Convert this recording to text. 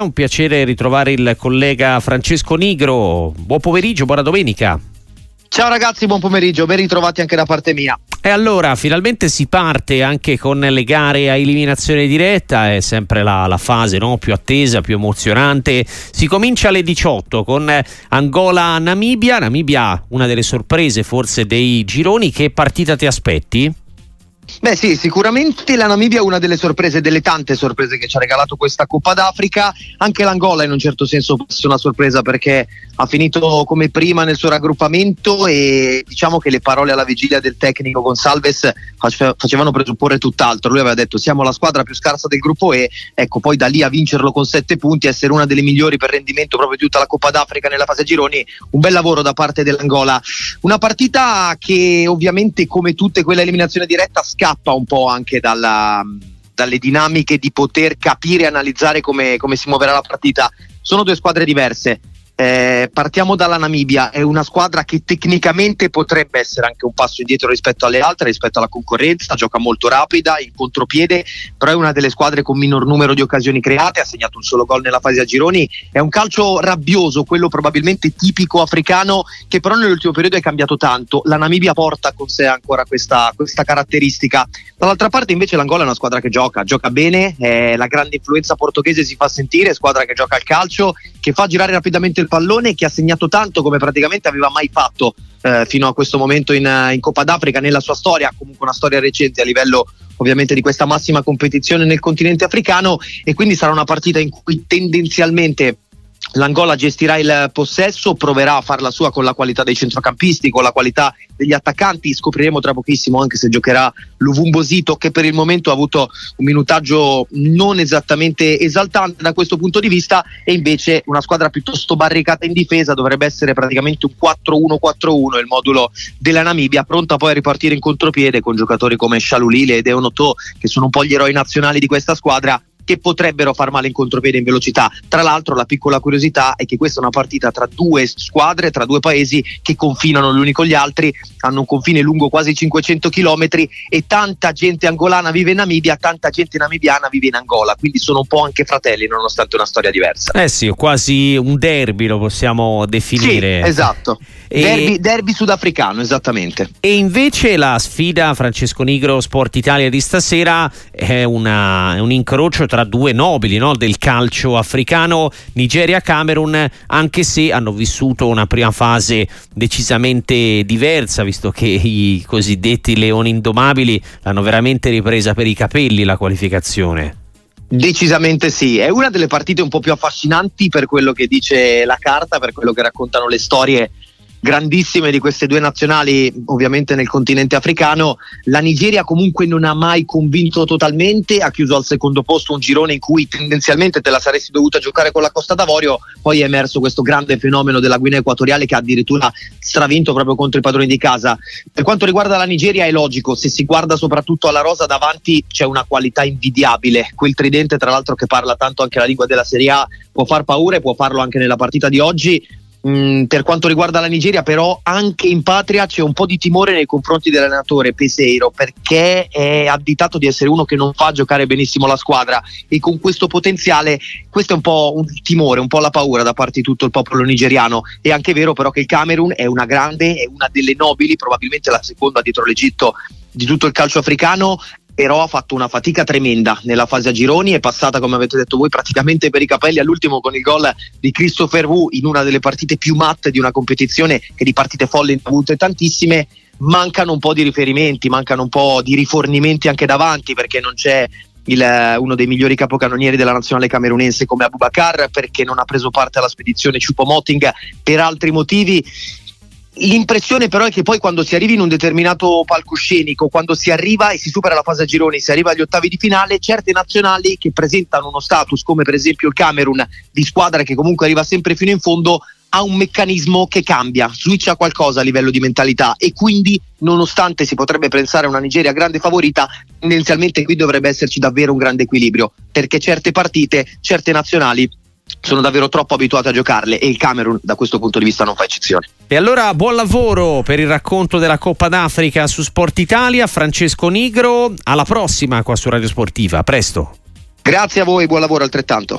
Un piacere ritrovare il collega Francesco Nigro. Buon pomeriggio, buona domenica. Ciao ragazzi, buon pomeriggio, ben ritrovati anche da parte mia. E allora, finalmente si parte anche con le gare a eliminazione diretta, è sempre la, la fase no? più attesa, più emozionante. Si comincia alle 18 con Angola-Namibia. Namibia, una delle sorprese forse dei gironi. Che partita ti aspetti? Beh sì, sicuramente la Namibia è una delle sorprese, delle tante sorprese che ci ha regalato questa Coppa d'Africa, anche l'Angola in un certo senso essere una sorpresa perché ha finito come prima nel suo raggruppamento e diciamo che le parole alla vigilia del tecnico Gonsalves facevano presupporre tutt'altro, lui aveva detto siamo la squadra più scarsa del gruppo E, ecco poi da lì a vincerlo con sette punti, essere una delle migliori per rendimento proprio di tutta la Coppa d'Africa nella fase gironi, un bel lavoro da parte dell'Angola, una partita che ovviamente come tutte quelle eliminazione diretta scappa un po' anche dalla, dalle dinamiche di poter capire e analizzare come, come si muoverà la partita. Sono due squadre diverse. Eh, partiamo dalla Namibia, è una squadra che tecnicamente potrebbe essere anche un passo indietro rispetto alle altre, rispetto alla concorrenza, gioca molto rapida, in contropiede, però è una delle squadre con minor numero di occasioni create, ha segnato un solo gol nella fase a gironi, è un calcio rabbioso, quello probabilmente tipico africano, che però nell'ultimo periodo è cambiato tanto, la Namibia porta con sé ancora questa, questa caratteristica. Dall'altra parte invece l'Angola è una squadra che gioca, gioca bene, eh, la grande influenza portoghese si fa sentire, squadra che gioca al calcio, che fa girare rapidamente il pallone che ha segnato tanto come praticamente aveva mai fatto eh, fino a questo momento in, in, Coppa d'Africa nella sua storia, comunque una storia recente a livello ovviamente di questa massima competizione nel continente africano. E quindi sarà una partita in cui tendenzialmente L'Angola gestirà il possesso, proverà a farla sua con la qualità dei centrocampisti, con la qualità degli attaccanti. Scopriremo tra pochissimo anche se giocherà Luvumbosito, che per il momento ha avuto un minutaggio non esattamente esaltante da questo punto di vista. E invece una squadra piuttosto barricata in difesa dovrebbe essere praticamente un 4-1-4-1 il modulo della Namibia, pronta poi a ripartire in contropiede con giocatori come Shalulile e Deonoto, che sono un po' gli eroi nazionali di questa squadra che potrebbero far male in contropiede in velocità. Tra l'altro la piccola curiosità è che questa è una partita tra due squadre, tra due paesi che confinano gli uni con gli altri, hanno un confine lungo quasi 500 km e tanta gente angolana vive in Namibia, tanta gente namibiana vive in Angola, quindi sono un po' anche fratelli nonostante una storia diversa. Eh sì, quasi un derby lo possiamo definire. Sì, esatto. E... Derby, derby, sudafricano, esattamente. E invece la sfida Francesco Nigro Sport Italia di stasera è, una, è un incrocio tra due nobili no? del calcio africano, Nigeria-Camerun, anche se hanno vissuto una prima fase decisamente diversa, visto che i cosiddetti leoni indomabili l'hanno veramente ripresa per i capelli la qualificazione. Decisamente sì, è una delle partite un po' più affascinanti per quello che dice la carta, per quello che raccontano le storie grandissime di queste due nazionali ovviamente nel continente africano. La Nigeria comunque non ha mai convinto totalmente ha chiuso al secondo posto un girone in cui tendenzialmente te la saresti dovuta giocare con la Costa d'Avorio. Poi è emerso questo grande fenomeno della Guinea Equatoriale che ha addirittura stravinto proprio contro i padroni di casa. Per quanto riguarda la Nigeria è logico se si guarda soprattutto alla rosa davanti c'è una qualità invidiabile. Quel tridente tra l'altro che parla tanto anche la lingua della Serie A può far paura e può farlo anche nella partita di oggi Mm, per quanto riguarda la Nigeria, però, anche in patria c'è un po' di timore nei confronti dell'allenatore Peseiro perché è additato di essere uno che non fa giocare benissimo la squadra e con questo potenziale, questo è un po' un timore, un po' la paura da parte di tutto il popolo nigeriano. È anche vero, però, che il Camerun è una grande, è una delle nobili, probabilmente la seconda dietro l'Egitto di tutto il calcio africano però ha fatto una fatica tremenda nella fase a gironi, è passata come avete detto voi praticamente per i capelli all'ultimo con il gol di Christopher Wu in una delle partite più matte di una competizione che di partite folli ne ha avute tantissime, mancano un po' di riferimenti, mancano un po' di rifornimenti anche davanti perché non c'è il, uno dei migliori capocannonieri della nazionale camerunense come Abubakar perché non ha preso parte alla spedizione Choupo-Moting per altri motivi L'impressione però è che poi quando si arrivi in un determinato palcoscenico, quando si arriva e si supera la fase a gironi, si arriva agli ottavi di finale, certe nazionali che presentano uno status come per esempio il Camerun di squadra che comunque arriva sempre fino in fondo ha un meccanismo che cambia, switcha qualcosa a livello di mentalità e quindi nonostante si potrebbe pensare a una Nigeria grande favorita, tendenzialmente qui dovrebbe esserci davvero un grande equilibrio perché certe partite, certe nazionali sono davvero troppo abituati a giocarle e il Camerun da questo punto di vista non fa eccezione. E allora buon lavoro per il racconto della Coppa d'Africa su Sport Italia, Francesco Nigro, alla prossima qua su Radio Sportiva, presto. Grazie a voi, buon lavoro altrettanto.